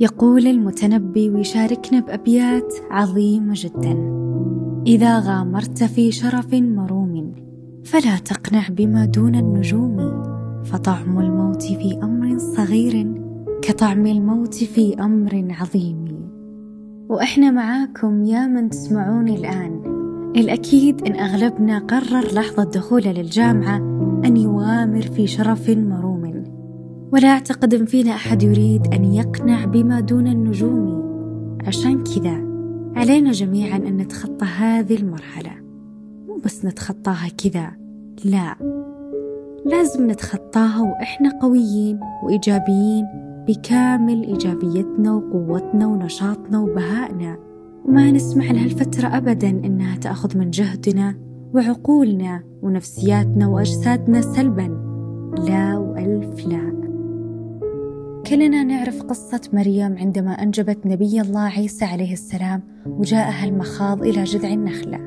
يقول المتنبي ويشاركنا بأبيات عظيمة جدا. إذا غامرت في شرف مروم فلا تقنع بما دون النجوم. فطعم الموت في أمر صغير كطعم الموت في أمر عظيم. وإحنا معاكم يا من تسمعوني الآن. الأكيد إن أغلبنا قرر لحظة دخوله للجامعة أن يوامر في شرف مروم. ولا أعتقد أن فينا أحد يريد أن يقنع بما دون النجوم. عشان كذا علينا جميعا أن نتخطى هذه المرحلة. مو بس نتخطاها كذا لا. لازم نتخطاها وإحنا قويين وإيجابيين بكامل إيجابيتنا وقوتنا ونشاطنا وبهائنا. وما نسمح لهالفترة أبدا إنها تأخذ من جهدنا وعقولنا ونفسياتنا وأجسادنا سلبا. لا وألف لا. كلنا نعرف قصة مريم عندما أنجبت نبي الله عيسى عليه السلام وجاءها المخاض إلى جذع النخلة.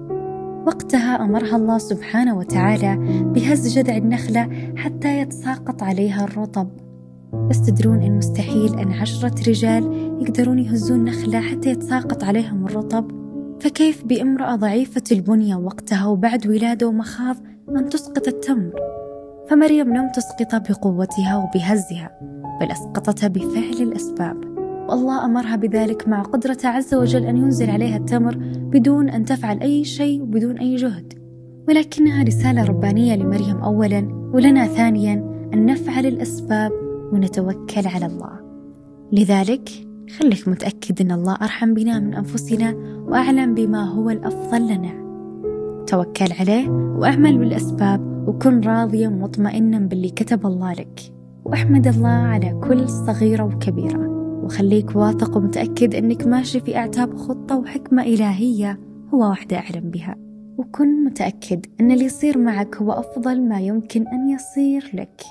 وقتها أمرها الله سبحانه وتعالى بهز جذع النخلة حتى يتساقط عليها الرطب. بس تدرون إن مستحيل أن عشرة رجال يقدرون يهزون نخلة حتى يتساقط عليهم الرطب؟ فكيف بامرأة ضعيفة البنية وقتها وبعد ولادة ومخاض أن تسقط التمر؟ فمريم لم تسقط بقوتها وبهزها بل أسقطتها بفعل الأسباب. والله أمرها بذلك مع قدرته عز وجل أن ينزل عليها التمر بدون أن تفعل أي شيء وبدون أي جهد. ولكنها رسالة ربانية لمريم أولا ولنا ثانيا أن نفعل الأسباب ونتوكل على الله. لذلك خليك متأكد أن الله أرحم بنا من أنفسنا وأعلم بما هو الأفضل لنا. توكل عليه وأعمل بالأسباب وكن راضيا مطمئنا باللي كتب الله لك. واحمد الله على كل صغيرة وكبيرة. وخليك واثق ومتأكد أنك ماشي في أعتاب خطة وحكمة إلهية هو وحدة أعلم بها. وكن متأكد أن اللي يصير معك هو أفضل ما يمكن أن يصير لك.